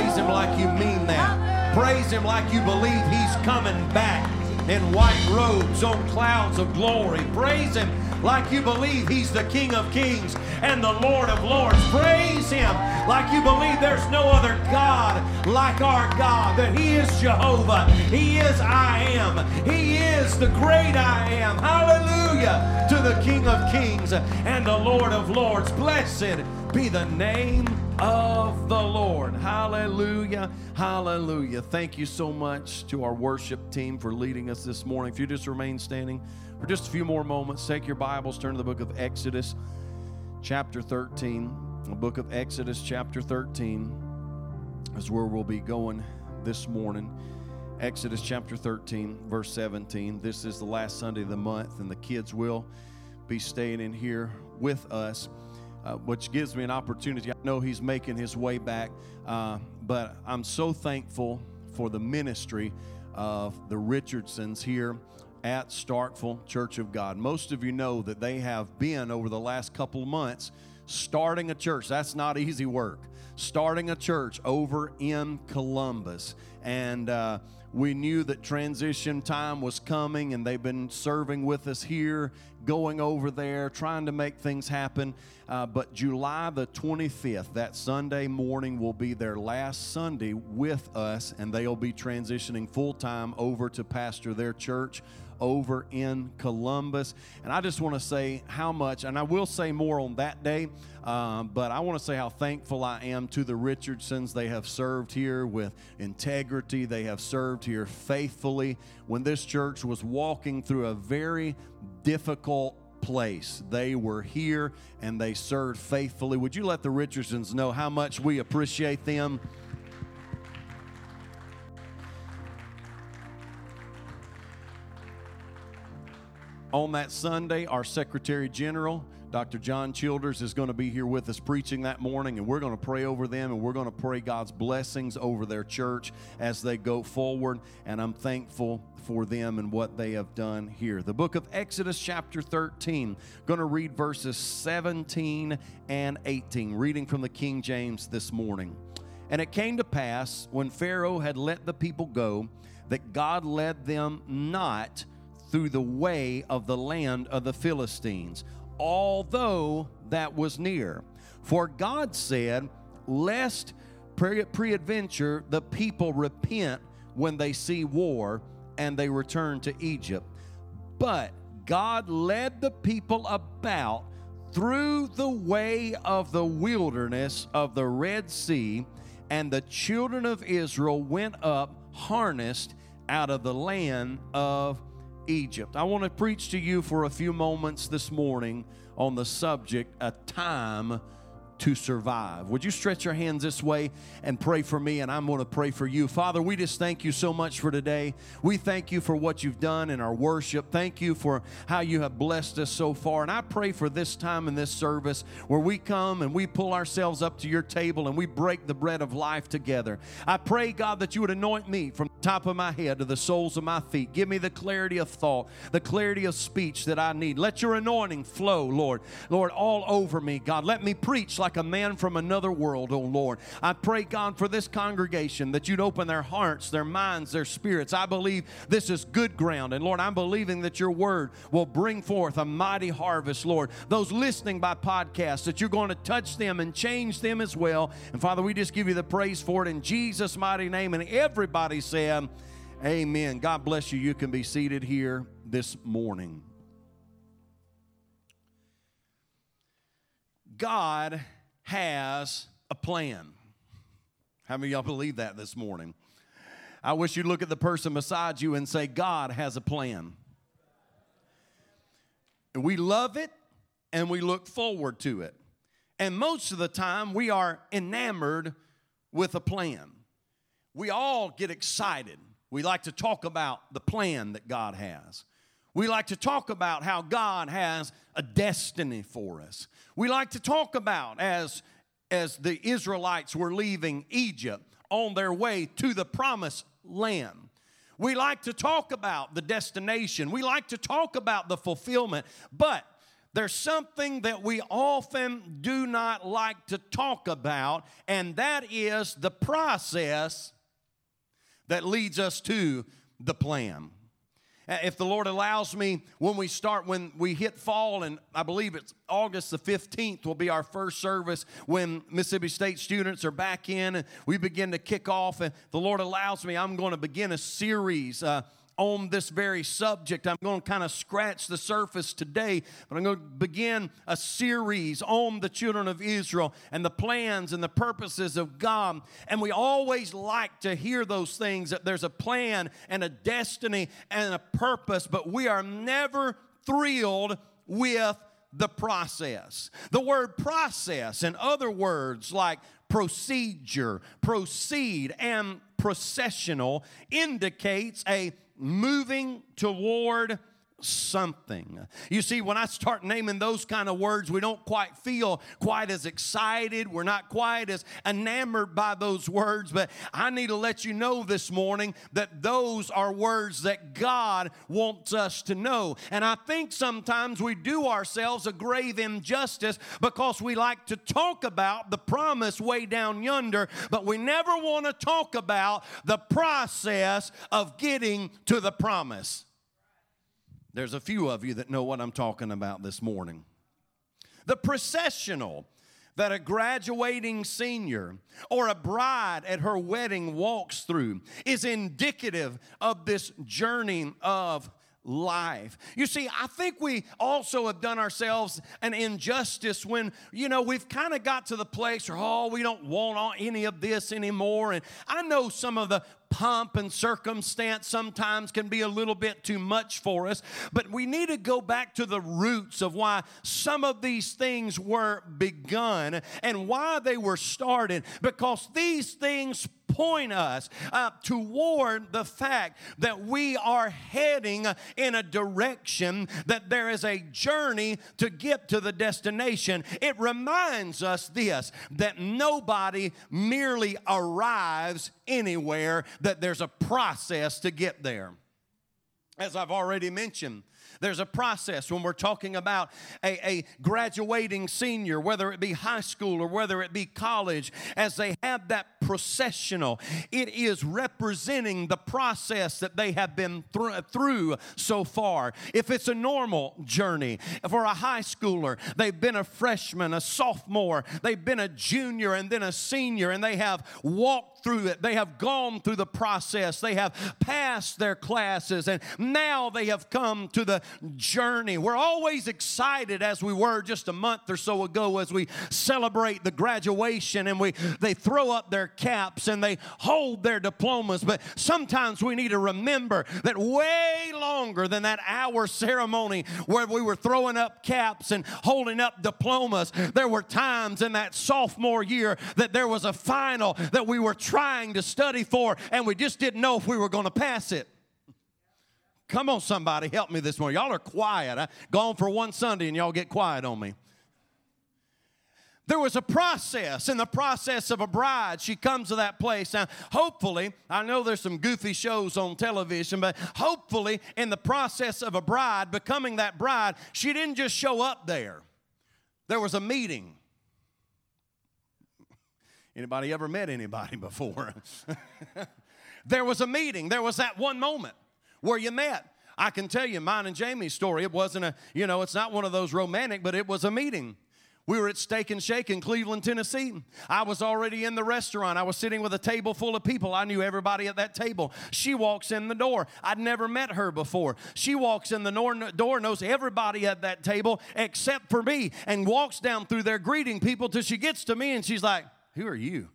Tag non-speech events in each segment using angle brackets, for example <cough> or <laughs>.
praise Him like you mean that. Praise Him like you believe He's coming back in white robes on clouds of glory. Praise Him like you believe He's the King of Kings and the Lord of Lords. Praise Him like you believe there's no other God like our God, that He is Jehovah. He is I am. He is the great I am. Hallelujah to the King of Kings and the Lord of Lords. Blessed be the name of the Lord. Hallelujah. Hallelujah. Thank you so much to our worship team for leading us this morning. If you just remain standing for just a few more moments, take your Bibles, turn to the book of Exodus, chapter 13. The book of Exodus, chapter 13, is where we'll be going this morning. Exodus chapter 13, verse 17. This is the last Sunday of the month, and the kids will be staying in here with us uh, which gives me an opportunity. I know he's making his way back, uh, but I'm so thankful for the ministry of the Richardsons here at Starkville Church of God. Most of you know that they have been over the last couple of months starting a church. That's not easy work. Starting a church over in Columbus. And uh, we knew that transition time was coming, and they've been serving with us here, going over there, trying to make things happen. Uh, but July the 25th, that Sunday morning, will be their last Sunday with us, and they'll be transitioning full time over to pastor their church over in Columbus. And I just want to say how much, and I will say more on that day, um, but I want to say how thankful I am to the Richardsons. They have served here with integrity, they have served here faithfully. When this church was walking through a very difficult place. They were here and they served faithfully. Would you let the Richardsons know how much we appreciate them? On that Sunday, our Secretary General, Dr. John Childers, is going to be here with us preaching that morning, and we're going to pray over them and we're going to pray God's blessings over their church as they go forward. And I'm thankful for them and what they have done here. The book of Exodus, chapter 13, going to read verses 17 and 18, reading from the King James this morning. And it came to pass when Pharaoh had let the people go that God led them not through the way of the land of the Philistines, although that was near. For God said, Lest peradventure the people repent when they see war and they return to Egypt. But God led the people about through the way of the wilderness of the Red Sea, and the children of Israel went up harnessed out of the land of Egypt. I want to preach to you for a few moments this morning on the subject a time to survive. Would you stretch your hands this way and pray for me? And I'm going to pray for you. Father, we just thank you so much for today. We thank you for what you've done in our worship. Thank you for how you have blessed us so far. And I pray for this time in this service where we come and we pull ourselves up to your table and we break the bread of life together. I pray, God, that you would anoint me from the top of my head to the soles of my feet. Give me the clarity of thought, the clarity of speech that I need. Let your anointing flow, Lord. Lord, all over me, God. Let me preach like like a man from another world, oh Lord. I pray, God, for this congregation that you'd open their hearts, their minds, their spirits. I believe this is good ground. And Lord, I'm believing that your word will bring forth a mighty harvest, Lord. Those listening by podcast, that you're going to touch them and change them as well. And Father, we just give you the praise for it in Jesus' mighty name. And everybody said, Amen. God bless you. You can be seated here this morning. God has a plan. How many y'all believe that this morning? I wish you'd look at the person beside you and say, God has a plan. We love it and we look forward to it. And most of the time, we are enamored with a plan. We all get excited. We like to talk about the plan that God has. We like to talk about how God has a destiny for us. We like to talk about as as the Israelites were leaving Egypt on their way to the promised land. We like to talk about the destination. We like to talk about the fulfillment, but there's something that we often do not like to talk about, and that is the process that leads us to the plan. Uh, if the Lord allows me, when we start, when we hit fall, and I believe it's August the 15th will be our first service when Mississippi State students are back in and we begin to kick off. And the Lord allows me, I'm going to begin a series. Uh, on this very subject. I'm going to kind of scratch the surface today, but I'm going to begin a series on the children of Israel and the plans and the purposes of God. And we always like to hear those things that there's a plan and a destiny and a purpose, but we are never thrilled with the process. The word process and other words like procedure, proceed, and processional indicates a moving toward something. You see, when I start naming those kind of words, we don't quite feel quite as excited. We're not quite as enamored by those words, but I need to let you know this morning that those are words that God wants us to know. And I think sometimes we do ourselves a grave injustice because we like to talk about the promise way down yonder, but we never want to talk about the process of getting to the promise. There's a few of you that know what I'm talking about this morning. The processional that a graduating senior or a bride at her wedding walks through is indicative of this journey of life. You see, I think we also have done ourselves an injustice when, you know, we've kind of got to the place where, oh, we don't want any of this anymore. And I know some of the pomp and circumstance sometimes can be a little bit too much for us, but we need to go back to the roots of why some of these things were begun and why they were started because these things point us uh, toward the fact that we are heading in a direction, that there is a journey to get to the destination. It reminds us this that nobody merely arrives anywhere, that there's a process to get there. As I've already mentioned, there's a process when we're talking about a, a graduating senior, whether it be high school or whether it be college, as they have that processional, it is representing the process that they have been through, through so far. If it's a normal journey, for a high schooler, they've been a freshman, a sophomore, they've been a junior, and then a senior, and they have walked through it. They have gone through the process. They have passed their classes, and now they have come to the journey. We're always excited as we were just a month or so ago as we celebrate the graduation and we they throw up their caps and they hold their diplomas. But sometimes we need to remember that way longer than that hour ceremony where we were throwing up caps and holding up diplomas, there were times in that sophomore year that there was a final that we were trying to study for and we just didn't know if we were going to pass it. Come on, somebody, help me this morning. Y'all are quiet. I gone for one Sunday and y'all get quiet on me. There was a process in the process of a bride. She comes to that place. Now, hopefully, I know there's some goofy shows on television, but hopefully, in the process of a bride becoming that bride, she didn't just show up there. There was a meeting. Anybody ever met anybody <laughs> before? <laughs> there was a meeting. There was that one moment where you met. I can tell you mine and Jamie's story. It wasn't a, you know, it's not one of those romantic, but it was a meeting. We were at Steak and Shake in Cleveland, Tennessee. I was already in the restaurant. I was sitting with a table full of people. I knew everybody at that table. She walks in the door. I'd never met her before. She walks in the door, knows everybody at that table except for me, and walks down through there greeting people till she gets to me and she's like, Who are you?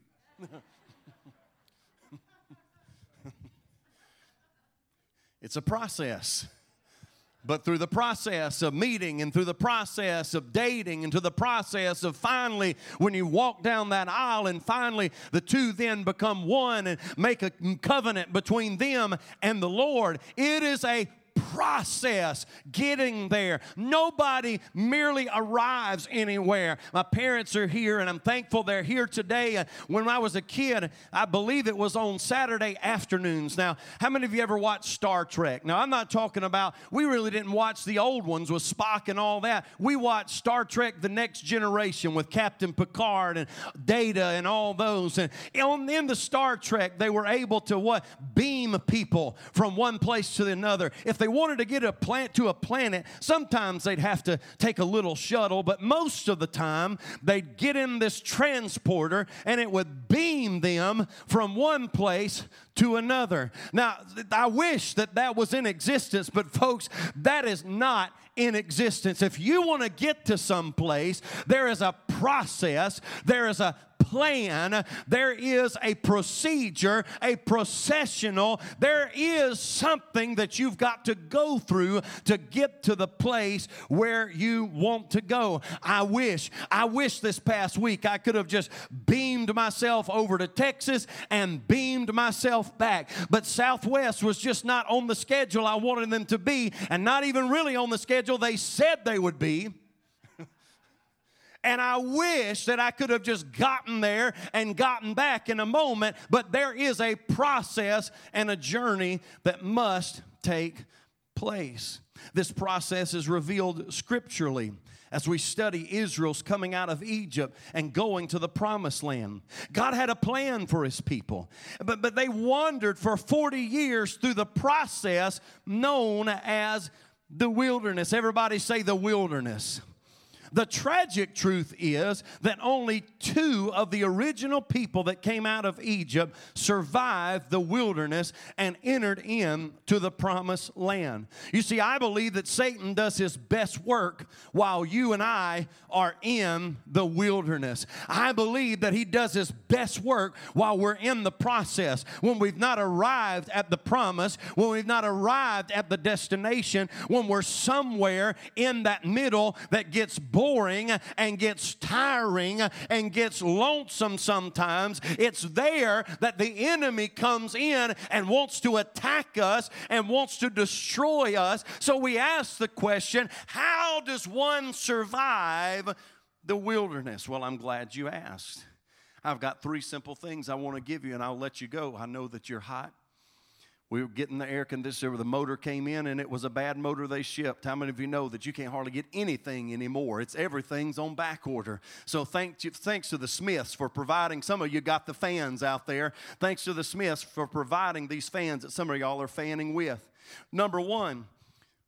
It's a process. But through the process of meeting and through the process of dating and through the process of finally, when you walk down that aisle and finally the two then become one and make a covenant between them and the Lord, it is a process getting there. Nobody merely arrives anywhere. My parents are here, and I'm thankful they're here today. When I was a kid, I believe it was on Saturday afternoons. Now, how many of you ever watched Star Trek? Now, I'm not talking about, we really didn't watch the old ones with Spock and all that. We watched Star Trek The Next Generation with Captain Picard and Data and all those. And in the Star Trek, they were able to what? Beam people from one place to another. If they wanted to get a plant to a planet, sometimes they'd have to take a little shuttle, but most of the time they'd get in this transporter and it would beam them from one place to another. Now, I wish that that was in existence, but folks, that is not in existence. If you want to get to some place, there is a process, there is a plan, there is a procedure, a processional, there is something that you've got to go through to get to the place where you want to go. I wish, I wish this past week I could have just beamed myself over to Texas and beamed myself back. But Southwest was just not on the schedule I wanted them to be, and not even really on the schedule they said they would be. <laughs> And I wish that I could have just gotten there and gotten back in a moment, but there is a process and a journey that must take place. This process is revealed scripturally as we study Israel's coming out of Egypt and going to the promised land. God had a plan for his people, but, but they wandered for 40 years through the process known as the wilderness. Everybody say the wilderness. The tragic truth is that only two of the original people that came out of Egypt survived the wilderness and entered into the promised land. You see, I believe that Satan does his best work while you and I are in the wilderness. I believe that he does his best work while we're in the process. When we've not arrived at the promise, when we've not arrived at the destination, when we're somewhere in that middle that gets boring and gets tiring and gets lonesome sometimes, it's there that the enemy comes in and wants to attack us and wants to destroy us. So we ask the question how does one survive the wilderness? Well, I'm glad you asked. I've got three simple things I want to give you, and I'll let you go. I know that you're hot. We were getting the air conditioner, the motor came in, and it was a bad motor they shipped. How many of you know that you can't hardly get anything anymore? It's everything's on back order. So thank you, thanks to the Smiths for providing. Some of you got the fans out there. Thanks to the Smiths for providing these fans that some of y'all are fanning with. Number one,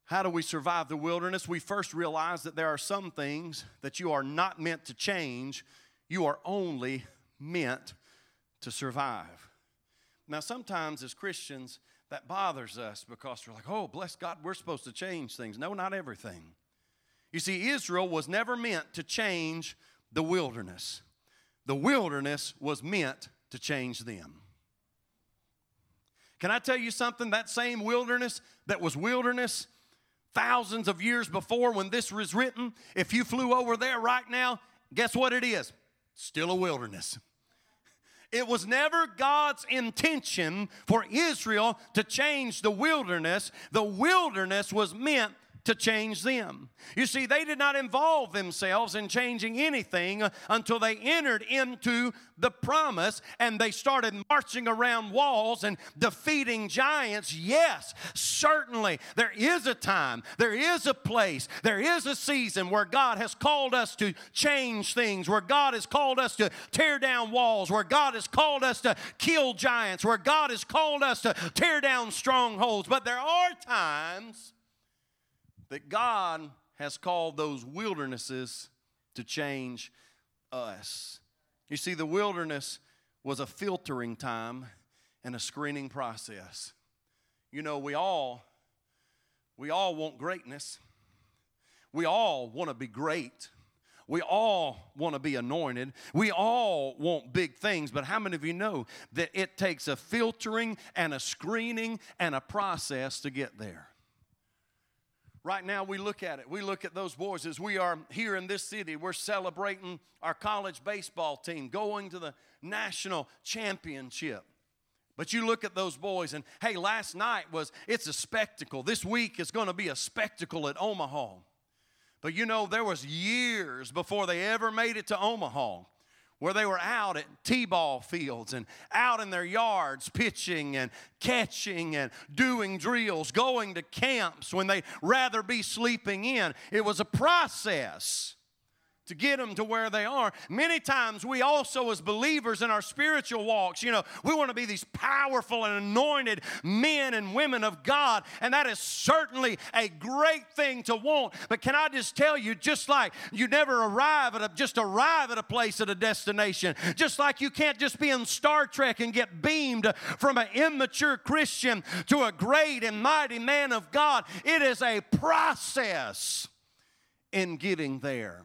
how do we survive the wilderness? We first realize that there are some things that you are not meant to change, you are only meant to survive. Now, sometimes as Christians, that bothers us because we're like, oh, bless God, we're supposed to change things. No, not everything. You see, Israel was never meant to change the wilderness, the wilderness was meant to change them. Can I tell you something? That same wilderness that was wilderness thousands of years before when this was written, if you flew over there right now, guess what it is? Still a wilderness. It was never God's intention for Israel to change the wilderness. The wilderness was meant to change them. You see, they did not involve themselves in changing anything until they entered into the promise and they started marching around walls and defeating giants. Yes, certainly, there is a time, there is a place, there is a season where God has called us to change things, where God has called us to tear down walls, where God has called us to kill giants, where God has called us to tear down strongholds. But there are times that God has called those wildernesses to change us. You see, the wilderness was a filtering time and a screening process. You know, we all we all want greatness. We all want to be great. We all want to be anointed. We all want big things, but how many of you know that it takes a filtering and a screening and a process to get there? Right now, we look at it. We look at those boys as we are here in this city. We're celebrating our college baseball team going to the national championship. But you look at those boys, and hey, last night was, it's a spectacle. This week is going to be a spectacle at Omaha. But you know, there was years before they ever made it to Omaha where they were out at t-ball fields and out in their yards pitching and catching and doing drills going to camps when they'd rather be sleeping in. It was a process to get them to where they are. Many times, we also, as believers in our spiritual walks, you know, we want to be these powerful and anointed men and women of God, and that is certainly a great thing to want. But can I just tell you, just like you never arrive at a, just arrive at a place at a destination, just like you can't just be in Star Trek and get beamed from an immature Christian to a great and mighty man of God, it is a process in getting there.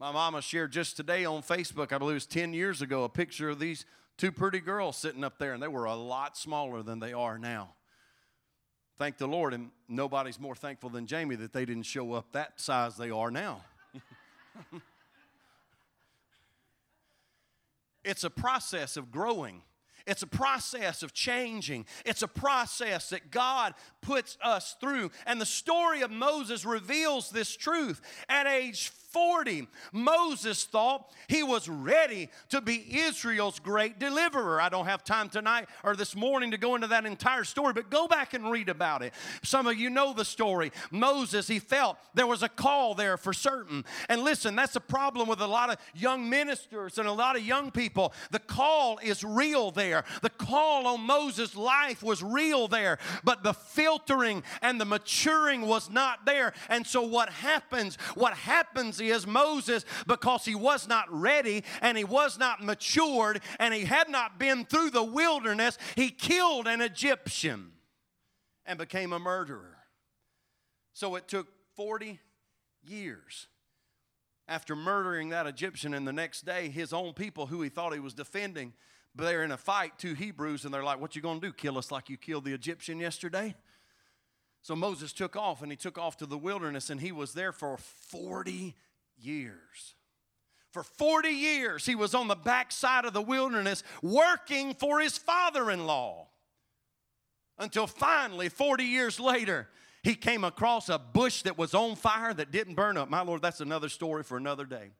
My mama shared just today on Facebook, I believe it was 10 years ago, a picture of these two pretty girls sitting up there, and they were a lot smaller than they are now. Thank the Lord, and nobody's more thankful than Jamie that they didn't show up that size they are now. <laughs> it's a process of growing. It's a process of changing. It's a process that God puts us through. And the story of Moses reveals this truth. At age 40, Moses thought he was ready to be Israel's great deliverer. I don't have time tonight or this morning to go into that entire story, but go back and read about it. Some of you know the story. Moses, he felt there was a call there for certain. And listen, that's a problem with a lot of young ministers and a lot of young people. The call is real there. The call on Moses' life was real there, but the filtering and the maturing was not there. And so what happens? What happens is Moses, because he was not ready and he was not matured and he had not been through the wilderness, he killed an Egyptian and became a murderer. So it took 40 years after murdering that Egyptian, and the next day, his own people who he thought he was defending, they're in a fight, two Hebrews, and they're like, What you gonna do? Kill us like you killed the Egyptian yesterday? So Moses took off and he took off to the wilderness and he was there for 40 years. For 40 years, he was on the backside of the wilderness working for his father in law. Until finally, 40 years later, he came across a bush that was on fire that didn't burn up. My Lord, that's another story for another day.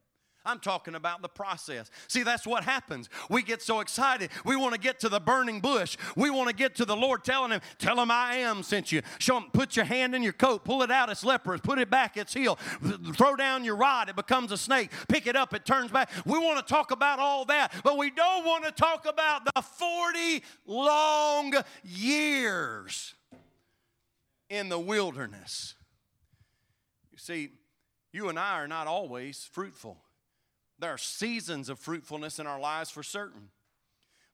I'm talking about the process. See, that's what happens. We get so excited. We want to get to the burning bush. We want to get to the Lord telling him, Tell him I am sent you. Show him, put your hand in your coat, pull it out, it's leprous, put it back, it's healed. Throw down your rod, it becomes a snake. Pick it up, it turns back. We want to talk about all that, but we don't want to talk about the 40 long years in the wilderness. You see, you and I are not always fruitful. There are seasons of fruitfulness in our lives for certain.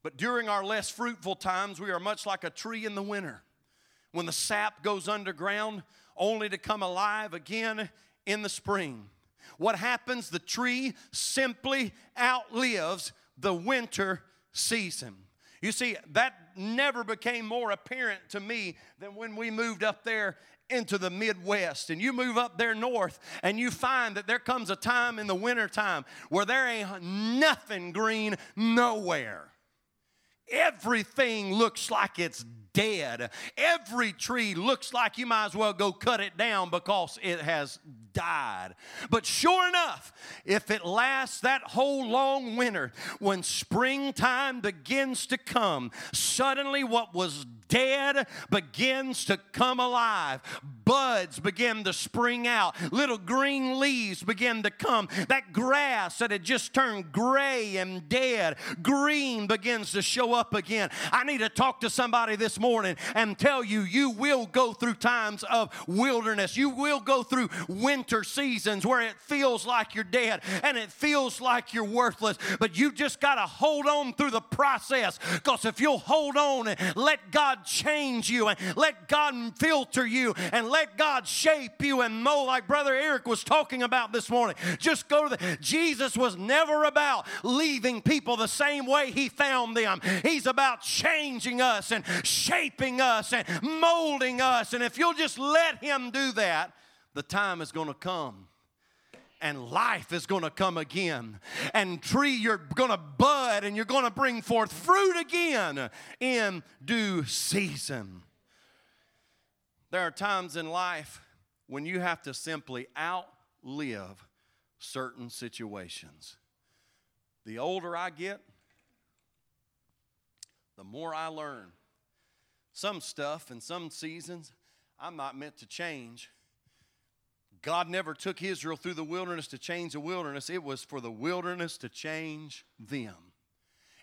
But during our less fruitful times, we are much like a tree in the winter when the sap goes underground only to come alive again in the spring. What happens? The tree simply outlives the winter season. You see, that never became more apparent to me than when we moved up there into the Midwest and you move up there north and you find that there comes a time in the wintertime where there ain't nothing green nowhere. Everything looks like it's dead. Every tree looks like you might as well go cut it down because it has died. But sure enough, if it lasts that whole long winter, when springtime begins to come, suddenly what was dead begins to come alive. Buds begin to spring out. Little green leaves begin to come. That grass that had just turned gray and dead, green begins to show up again. I need to talk to somebody this morning and tell you, you will go through times of wilderness. You will go through winter seasons where it feels like you're dead and it feels like you're worthless. But you just got to hold on through the process because if you'll hold on and let God change you and let God filter you and let God shape you and mold, like Brother Eric was talking about this morning. Just go to the. Jesus was never about leaving people the same way He found them. He's about changing us and shaping us and molding us. And if you'll just let Him do that, the time is going to come and life is going to come again. And tree, you're going to bud and you're going to bring forth fruit again in due season. There are times in life when you have to simply outlive certain situations. The older I get, the more I learn. Some stuff and some seasons I'm not meant to change. God never took Israel through the wilderness to change the wilderness, it was for the wilderness to change them.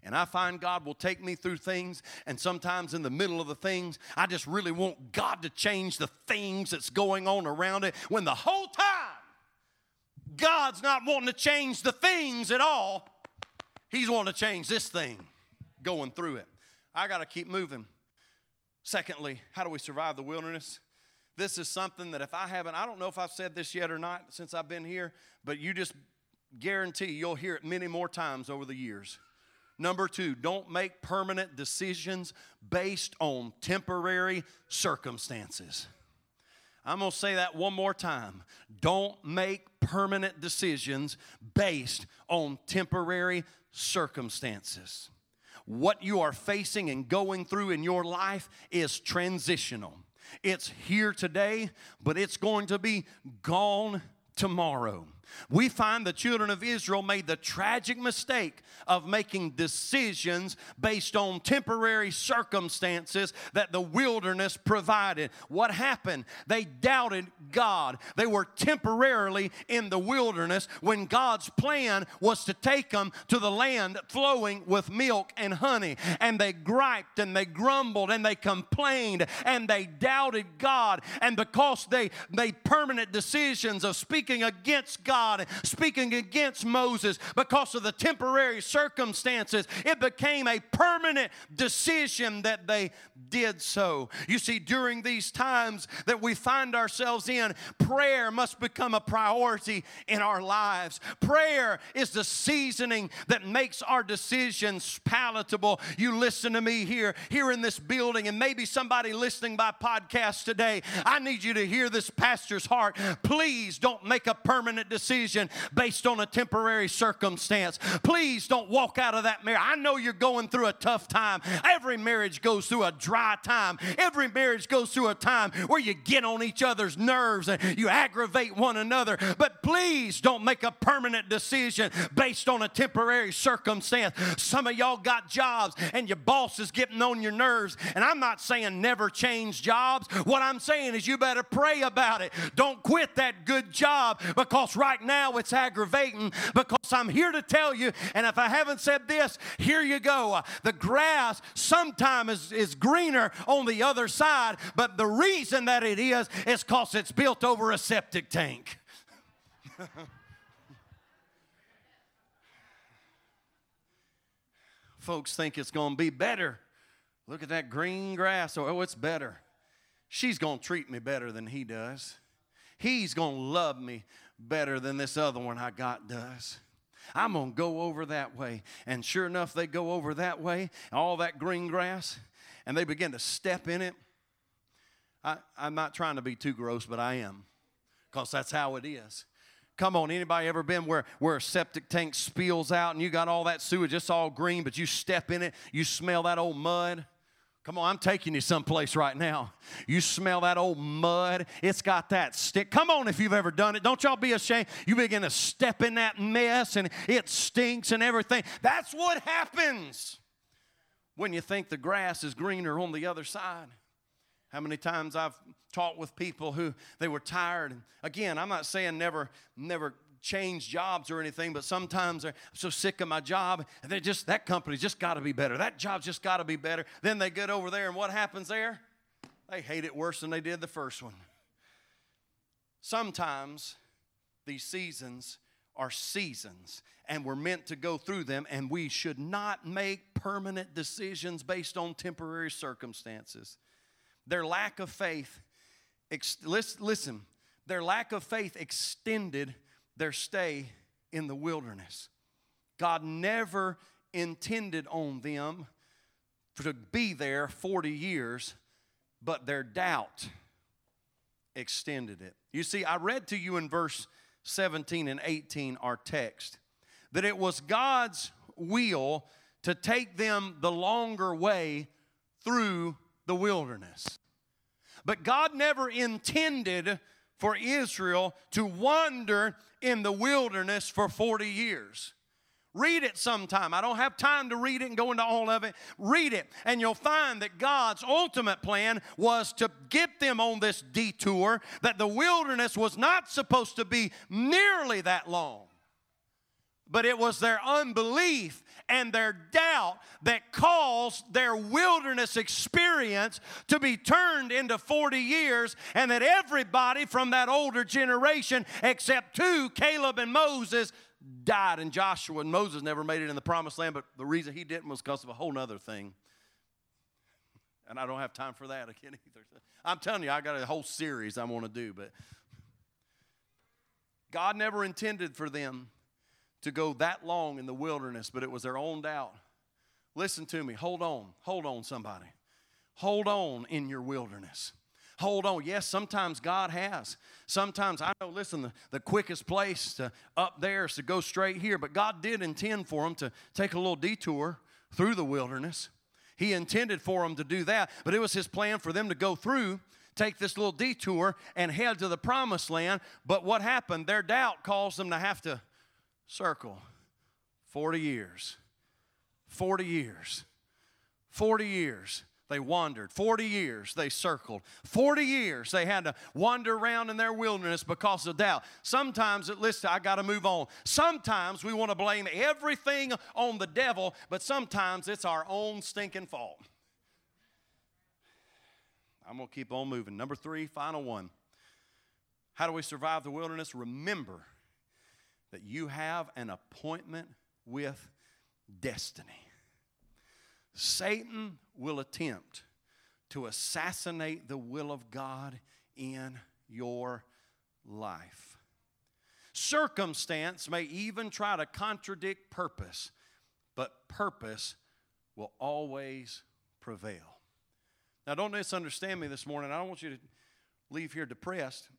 And I find God will take me through things, and sometimes in the middle of the things, I just really want God to change the things that's going on around it when the whole time God's not wanting to change the things at all. He's wanting to change this thing going through it. I got to keep moving. Secondly, how do we survive the wilderness? This is something that if I haven't, I don't know if I've said this yet or not since I've been here, but you just guarantee you'll hear it many more times over the years. Number two, don't make permanent decisions based on temporary circumstances. I'm going to say that one more time. Don't make permanent decisions based on temporary circumstances. What you are facing and going through in your life is transitional. It's here today, but it's going to be gone tomorrow we find the children of Israel made the tragic mistake of making decisions based on temporary circumstances that the wilderness provided. What happened? They doubted God. They were temporarily in the wilderness when God's plan was to take them to the land flowing with milk and honey. And they griped and they grumbled and they complained and they doubted God. And because they made permanent decisions of speaking against God, God, speaking against Moses because of the temporary circumstances. It became a permanent decision that they did so. You see, during these times that we find ourselves in, prayer must become a priority in our lives. Prayer is the seasoning that makes our decisions palatable. You listen to me here, here in this building, and maybe somebody listening by podcast today. I need you to hear this pastor's heart. Please don't make a permanent decision decision based on a temporary circumstance. Please don't walk out of that marriage. I know you're going through a tough time. Every marriage goes through a dry time. Every marriage goes through a time where you get on each other's nerves and you aggravate one another. But please don't make a permanent decision based on a temporary circumstance. Some of y'all got jobs and your boss is getting on your nerves. And I'm not saying never change jobs. What I'm saying is you better pray about it. Don't quit that good job because right right now it's aggravating because I'm here to tell you, and if I haven't said this, here you go. The grass sometimes is, is greener on the other side, but the reason that it is is because it's built over a septic tank. <laughs> Folks think it's going to be better. Look at that green grass. Oh, it's better. She's going to treat me better than he does. He's going to love me better than this other one I got does. I'm going to go over that way. And sure enough, they go over that way, all that green grass, and they begin to step in it. I, I'm not trying to be too gross, but I am, because that's how it is. Come on, anybody ever been where, where a septic tank spills out and you got all that sewage, it's all green, but you step in it, you smell that old mud? Come on, I'm taking you someplace right now. You smell that old mud. It's got that stick. Come on, if you've ever done it. Don't y'all be ashamed. You begin to step in that mess and it stinks and everything. That's what happens when you think the grass is greener on the other side. How many times I've talked with people who they were tired. And again, I'm not saying never, never change jobs or anything, but sometimes they're so sick of my job, they just that company's just got to be better. That job's just got to be better. Then they get over there, and what happens there? They hate it worse than they did the first one. Sometimes these seasons are seasons, and we're meant to go through them, and we should not make permanent decisions based on temporary circumstances. Their lack of faith, ex- listen, their lack of faith extended their stay in the wilderness. God never intended on them to be there 40 years, but their doubt extended it. You see, I read to you in verse 17 and 18, our text, that it was God's will to take them the longer way through the wilderness. But God never intended for Israel to wander in the wilderness for 40 years. Read it sometime. I don't have time to read it and go into all of it. Read it, and you'll find that God's ultimate plan was to get them on this detour, that the wilderness was not supposed to be nearly that long. But it was their unbelief and their doubt that caused their wilderness experience to be turned into 40 years, and that everybody from that older generation, except two, Caleb and Moses, died. And Joshua and Moses never made it in the promised land, but the reason he didn't was because of a whole other thing. And I don't have time for that <laughs> again either. I'm telling you, I got a whole series I want to do, but God never intended for them to go that long in the wilderness, but it was their own doubt. Listen to me. Hold on. Hold on, somebody. Hold on in your wilderness. Hold on. Yes, sometimes God has. Sometimes I know, listen, the, the quickest place to up there is to go straight here, but God did intend for them to take a little detour through the wilderness. He intended for them to do that, but it was His plan for them to go through take this little detour and head to the promised land. But what happened? Their doubt caused them to have to circle 40 years. 40 years. 40 years they wandered. 40 years they circled. 40 years they had to wander around in their wilderness because of doubt. Sometimes, listen, I got to move on. Sometimes we want to blame everything on the devil, but sometimes it's our own stinking fault. I'm going to keep on moving. Number three, final one. How do we survive the wilderness? Remember that you have an appointment with destiny. Satan will attempt to assassinate the will of God in your life. Circumstance may even try to contradict purpose, but purpose will always prevail. Now, don't misunderstand me this morning. I don't want you to leave here depressed.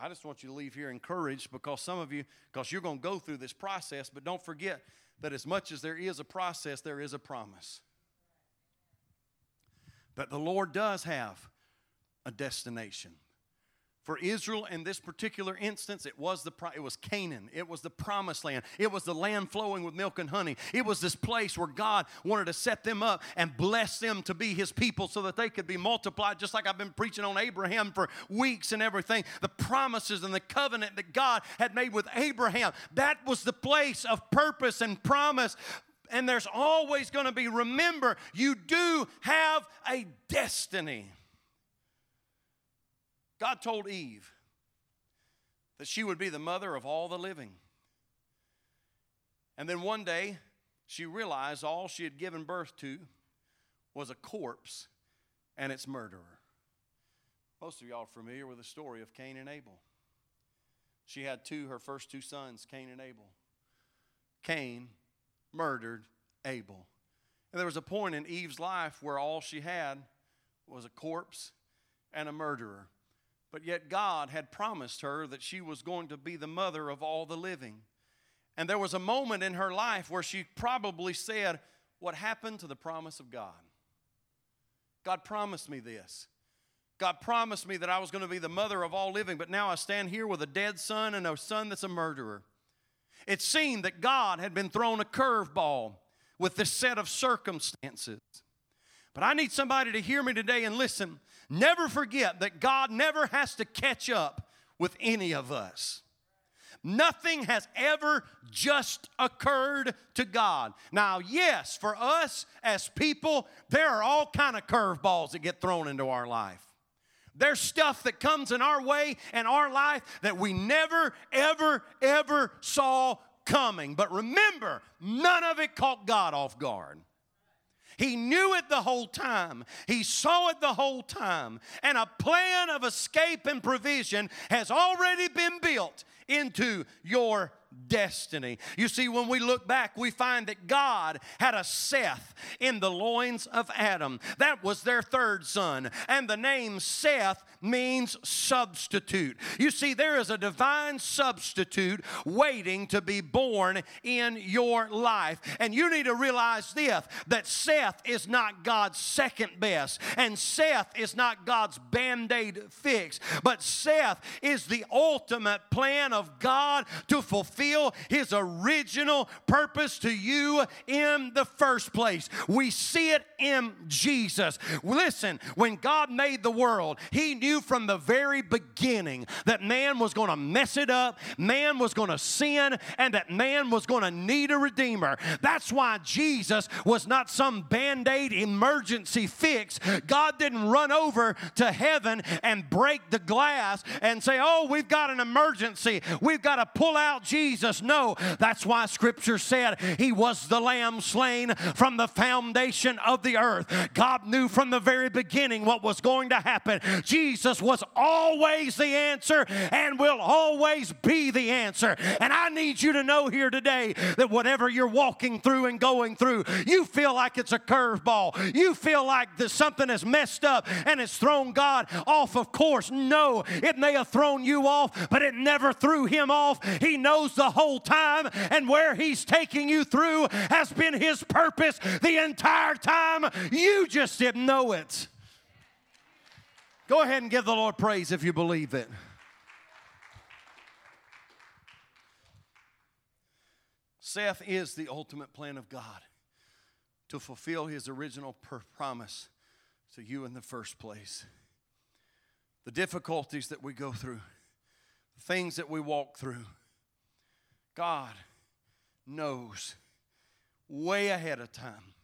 I just want you to leave here encouraged because some of you, because you're going to go through this process, but don't forget that as much as there is a process, there is a promise. That the Lord does have a destination. For Israel, in this particular instance, it was, the, it was Canaan. It was the promised land. It was the land flowing with milk and honey. It was this place where God wanted to set them up and bless them to be His people so that they could be multiplied, just like I've been preaching on Abraham for weeks and everything. The promises and the covenant that God had made with Abraham, that was the place of purpose and promise and there's always going to be, remember, you do have a destiny. God told Eve that she would be the mother of all the living. And then one day, she realized all she had given birth to was a corpse and its murderer. Most of y'all are familiar with the story of Cain and Abel. She had two, her first two sons, Cain and Abel. Cain murdered Abel. And there was a point in Eve's life where all she had was a corpse and a murderer. But yet, God had promised her that she was going to be the mother of all the living. And there was a moment in her life where she probably said, What happened to the promise of God? God promised me this. God promised me that I was going to be the mother of all living, but now I stand here with a dead son and a son that's a murderer. It seemed that God had been thrown a curveball with this set of circumstances. But I need somebody to hear me today and listen. Never forget that God never has to catch up with any of us. Nothing has ever just occurred to God. Now, yes, for us as people, there are all kind of curveballs that get thrown into our life. There's stuff that comes in our way and our life that we never, ever, ever saw coming. But remember, none of it caught God off guard. He knew it the whole time. He saw it the whole time. And a plan of escape and provision has already been built into your destiny. You see, when we look back, we find that God had a Seth in the loins of Adam. That was their third son. And the name Seth means substitute. You see, there is a divine substitute waiting to be born in your life. And you need to realize this that Seth is not God's second best, and Seth is not God's band aid fix, but Seth is the ultimate plan of God to fulfill his original purpose to you in the first place. We see it in Jesus. Listen, when God made the world, he knew knew from the very beginning that man was going to mess it up, man was going to sin, and that man was going to need a redeemer. That's why Jesus was not some band aid emergency fix. God didn't run over to heaven and break the glass and say, Oh, we've got an emergency. We've got to pull out Jesus. No, that's why Scripture said he was the lamb slain from the foundation of the earth. God knew from the very beginning what was going to happen. Jesus Jesus was always the answer and will always be the answer. And I need you to know here today that whatever you're walking through and going through, you feel like it's a curveball. You feel like that something is messed up and it's thrown God off of course. No, it may have thrown you off, but it never threw him off. He knows the whole time, and where he's taking you through has been his purpose the entire time. You just didn't know it. Go ahead and give the Lord praise if you believe it. Seth is the ultimate plan of God to fulfill his original promise to you in the first place. The difficulties that we go through, the things that we walk through, God knows way ahead of time,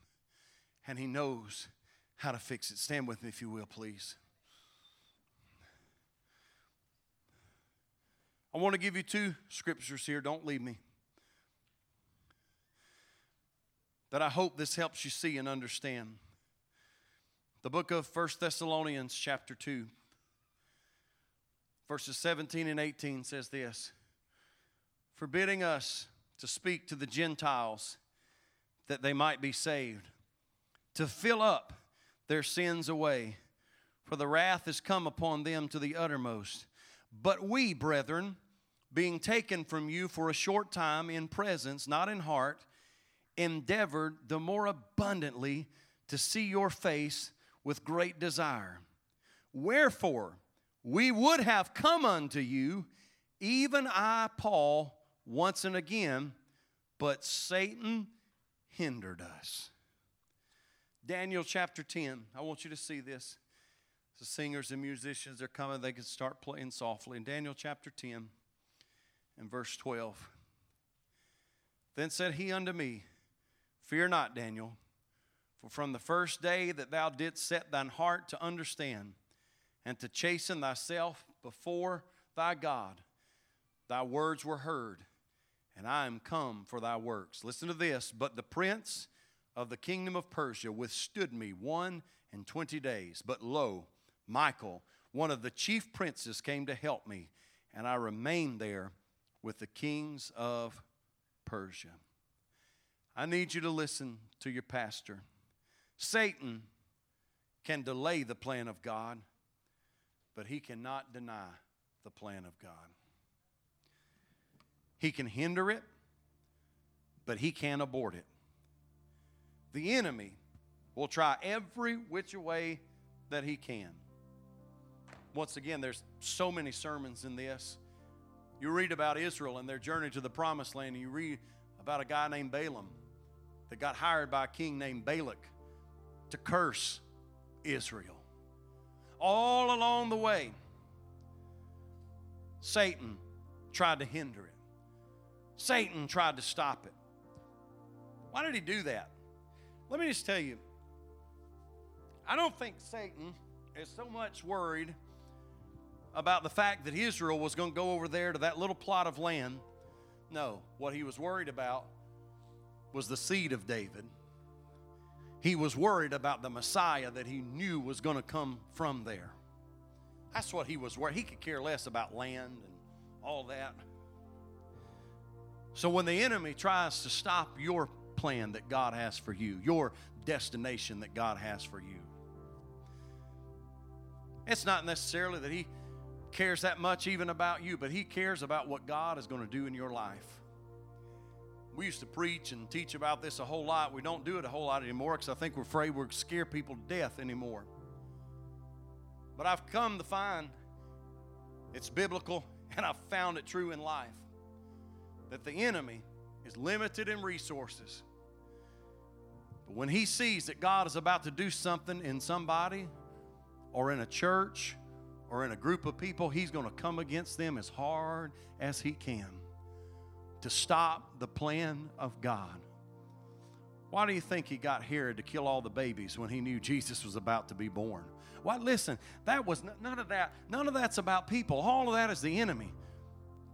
and He knows how to fix it. Stand with me, if you will, please. I want to give you two scriptures here. Don't leave me. That I hope this helps you see and understand. The book of First Thessalonians, chapter 2, verses 17 and 18 says this Forbidding us to speak to the Gentiles that they might be saved, to fill up their sins away, for the wrath is come upon them to the uttermost. But we, brethren, being taken from you for a short time in presence, not in heart, endeavored the more abundantly to see your face with great desire. Wherefore, we would have come unto you, even I, Paul, once and again, but Satan hindered us. Daniel chapter 10. I want you to see this. The singers and musicians are coming, they can start playing softly. In Daniel chapter 10 and verse 12. Then said he unto me, Fear not, Daniel, for from the first day that thou didst set thine heart to understand and to chasten thyself before thy God, thy words were heard, and I am come for thy works. Listen to this. But the prince of the kingdom of Persia withstood me one and twenty days. But lo, Michael, one of the chief princes, came to help me, and I remained there with the kings of Persia. I need you to listen to your pastor. Satan can delay the plan of God, but he cannot deny the plan of God. He can hinder it, but he can't abort it. The enemy will try every which way that he can. Once again, there's so many sermons in this. You read about Israel and their journey to the promised land, and you read about a guy named Balaam that got hired by a king named Balak to curse Israel. All along the way, Satan tried to hinder it, Satan tried to stop it. Why did he do that? Let me just tell you I don't think Satan is so much worried about the fact that Israel was going to go over there to that little plot of land. No, what he was worried about was the seed of David. He was worried about the Messiah that he knew was going to come from there. That's what he was worried. He could care less about land and all that. So when the enemy tries to stop your plan that God has for you, your destination that God has for you, it's not necessarily that he cares that much even about you, but he cares about what God is going to do in your life. We used to preach and teach about this a whole lot. We don't do it a whole lot anymore because I think we're afraid we're scare people to death anymore. But I've come to find it's biblical <laughs> and I've found it true in life that the enemy is limited in resources. But when he sees that God is about to do something in somebody or in a church or in a group of people, he's going to come against them as hard as he can to stop the plan of God. Why do you think he got Herod to kill all the babies when he knew Jesus was about to be born? Why, listen, that was none of that, none of that's about people. All of that is the enemy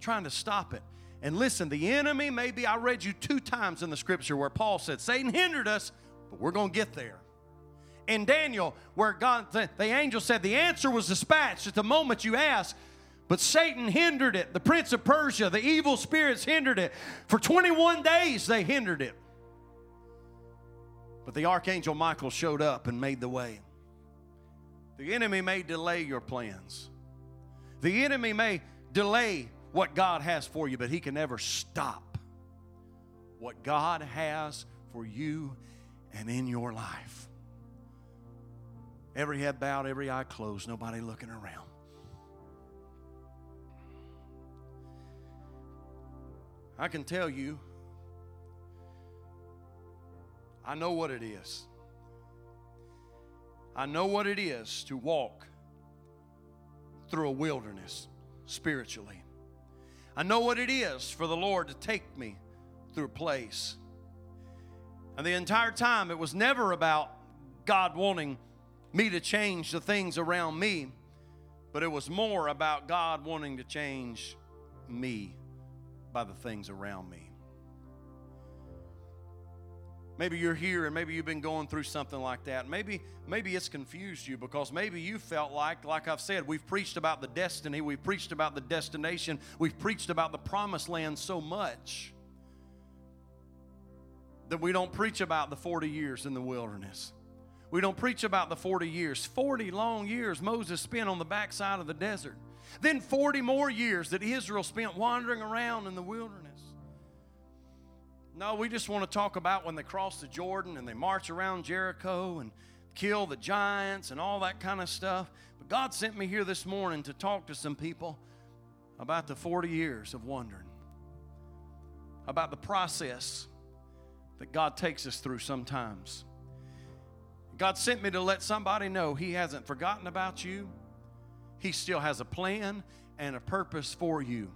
trying to stop it. And listen, the enemy, maybe I read you two times in the scripture where Paul said, Satan hindered us, but we're going to get there. In Daniel, where God, the, the angel said, the answer was dispatched at the moment you asked, but Satan hindered it. The prince of Persia, the evil spirits hindered it. For 21 days, they hindered it. But the archangel Michael showed up and made the way. The enemy may delay your plans, the enemy may delay what God has for you, but he can never stop what God has for you and in your life. Every head bowed, every eye closed, nobody looking around. I can tell you, I know what it is. I know what it is to walk through a wilderness spiritually. I know what it is for the Lord to take me through a place. And the entire time, it was never about God wanting me to change the things around me, but it was more about God wanting to change me by the things around me. Maybe you're here and maybe you've been going through something like that. Maybe maybe it's confused you because maybe you felt like like I've said, we've preached about the destiny, we've preached about the destination, we've preached about the promised land so much that we don't preach about the 40 years in the wilderness. We don't preach about the 40 years. 40 long years Moses spent on the backside of the desert. Then 40 more years that Israel spent wandering around in the wilderness. No, we just want to talk about when they cross the Jordan and they march around Jericho and kill the giants and all that kind of stuff. But God sent me here this morning to talk to some people about the 40 years of wandering, about the process that God takes us through sometimes. God sent me to let somebody know He hasn't forgotten about you. He still has a plan and a purpose for you.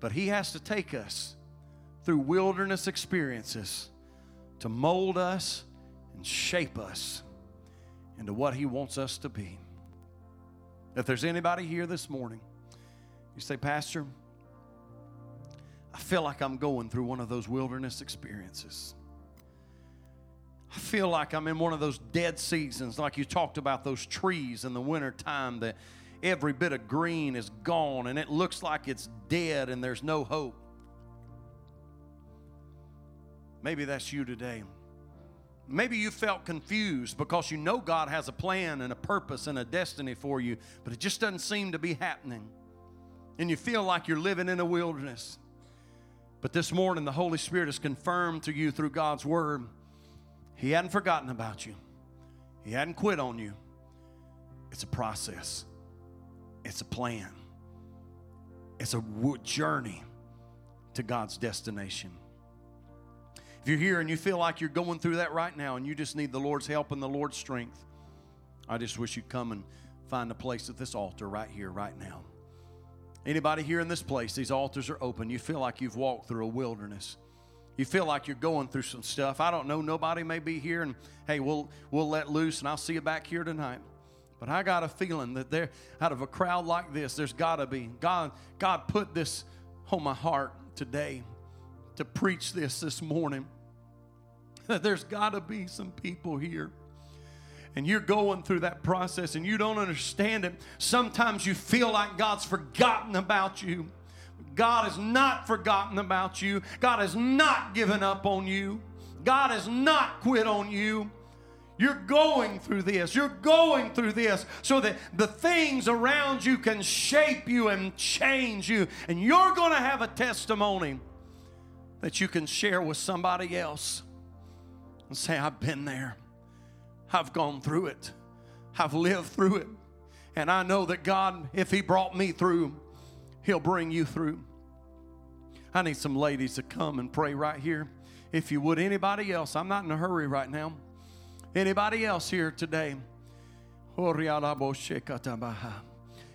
But He has to take us through wilderness experiences to mold us and shape us into what He wants us to be. If there's anybody here this morning, you say, Pastor, I feel like I'm going through one of those wilderness experiences. I feel like I'm in one of those dead seasons, like you talked about those trees in the wintertime that every bit of green is gone and it looks like it's dead and there's no hope. Maybe that's you today. Maybe you felt confused because you know God has a plan and a purpose and a destiny for you, but it just doesn't seem to be happening. And you feel like you're living in a wilderness. But this morning, the Holy Spirit has confirmed to you through God's Word He hadn't forgotten about you, He hadn't quit on you. It's a process, it's a plan, it's a journey to God's destination. If you're here and you feel like you're going through that right now and you just need the Lord's help and the Lord's strength, I just wish you'd come and find a place at this altar right here, right now. Anybody here in this place, these altars are open. You feel like you've walked through a wilderness. You feel like you're going through some stuff. I don't know, nobody may be here and hey, we'll we'll let loose and I'll see you back here tonight. But I got a feeling that there out of a crowd like this, there's gotta be. God, God put this on my heart today to preach this this morning. That <laughs> There's got to be some people here. And you're going through that process and you don't understand it. Sometimes you feel like God's forgotten about you. God has not forgotten about you. God has not given up on you. God has not quit on you. You're going through this. You're going through this so that the things around you can shape you and change you. And you're going to have a testimony that you can share with somebody else and say, I've been there. I've gone through it. I've lived through it. And I know that God, if He brought me through, He'll bring you through. I need some ladies to come and pray right here. If you would, anybody else, I'm not in a hurry right now. Anybody else here today?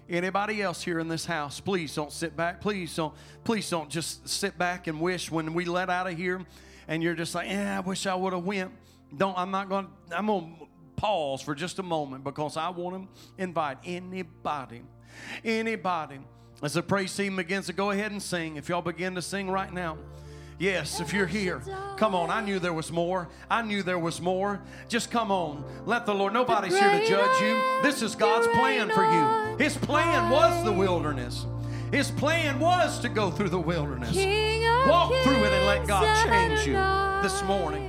Anybody else here in this house? Please don't sit back. Please don't. Please don't just sit back and wish when we let out of here, and you're just like, yeah, I wish I would have went. Don't. I'm not going. to I'm going to pause for just a moment because I want to invite anybody, anybody. As the praise team begins to go ahead and sing, if y'all begin to sing right now. Yes, if you're here, come on. I knew there was more. I knew there was more. Just come on. Let the Lord, nobody's here to judge you. This is God's plan for you. His plan was the wilderness. His plan was to go through the wilderness. Walk through it and let God change you this morning.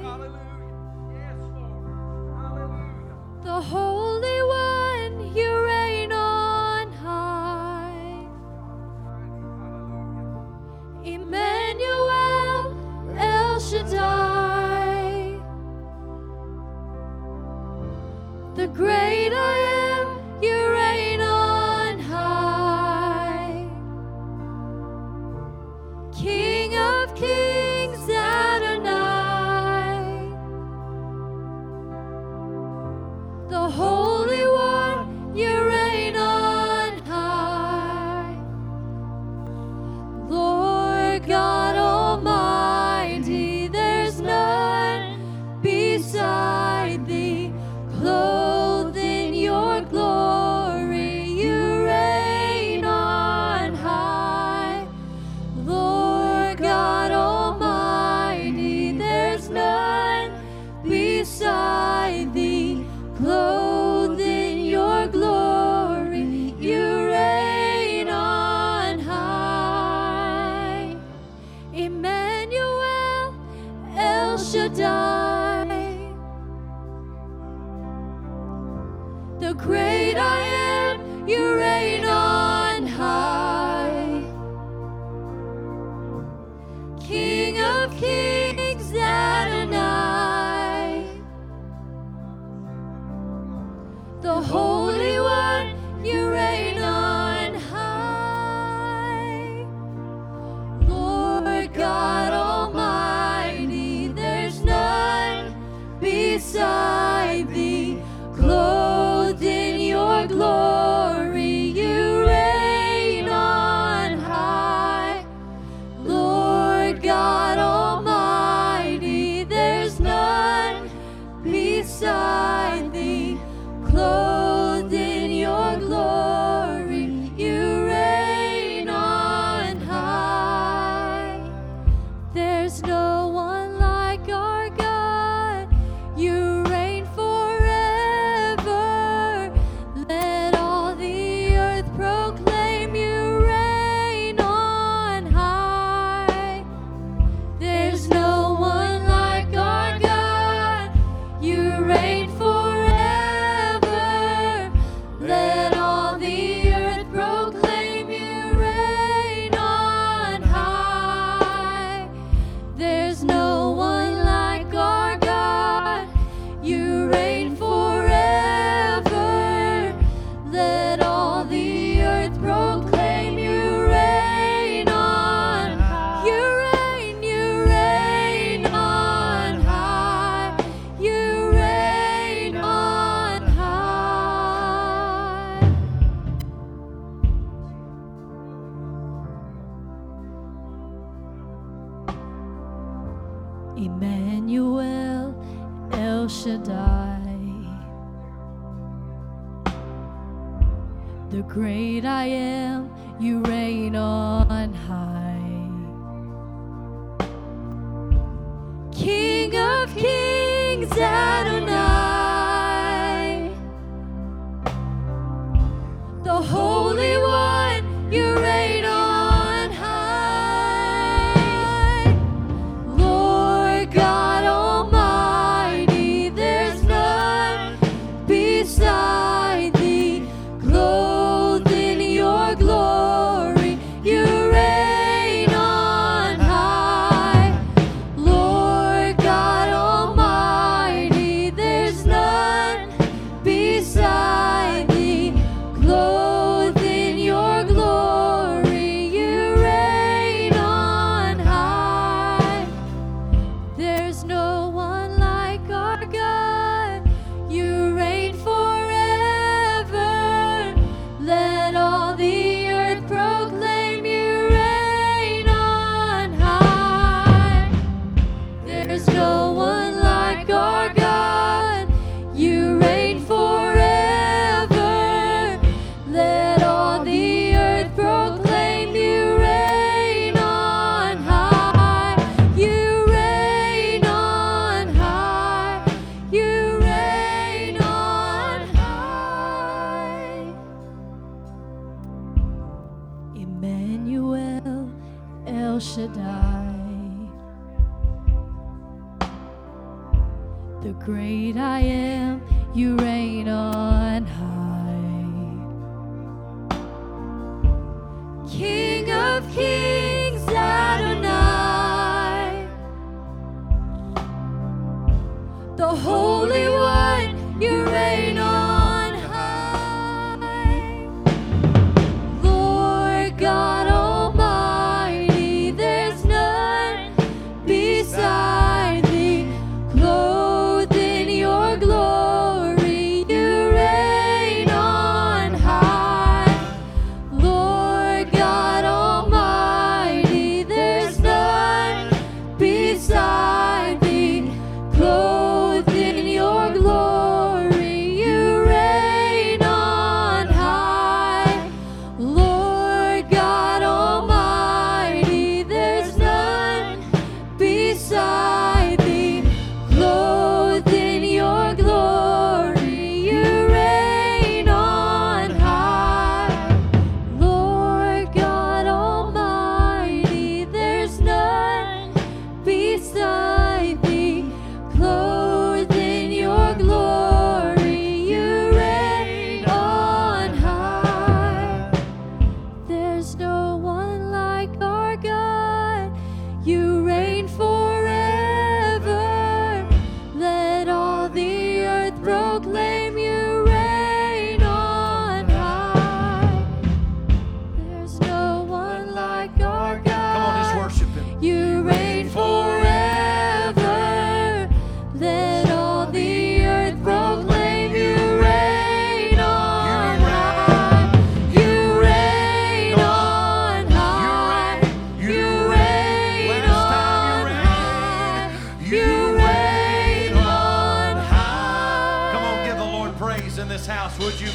In this house, would you?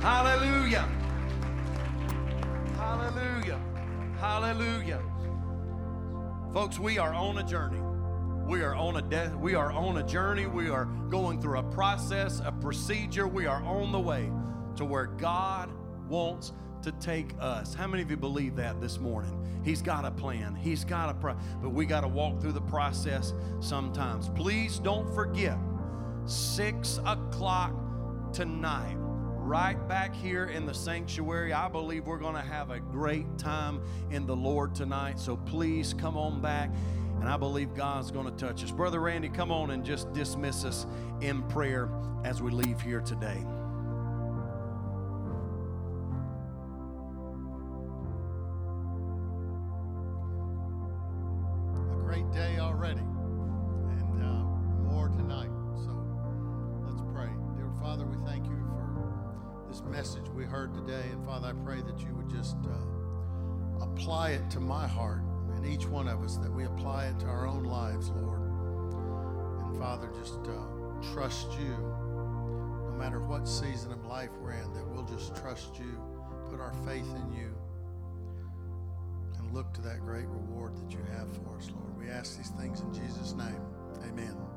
Hallelujah. Hallelujah. Hallelujah. Folks, we are on a journey. We are on a de- we are on a journey. We are going through a process, a procedure. We are on the way to where God wants to take us. How many of you believe that this morning? He's got a plan. He's got a pro- but we got to walk through the process sometimes. Please don't forget six o'clock tonight, right back here in the sanctuary. I believe we're going to have a great time in the Lord tonight. So please come on back. And I believe God's going to touch us. Brother Randy, come on and just dismiss us in prayer as we leave here today. Message we heard today. And Father, I pray that you would just uh, apply it to my heart and each one of us, that we apply it to our own lives, Lord. And Father, just uh, trust you no matter what season of life we're in, that we'll just trust you, put our faith in you and look to that great reward that you have for us, Lord. We ask these things in Jesus' name. Amen.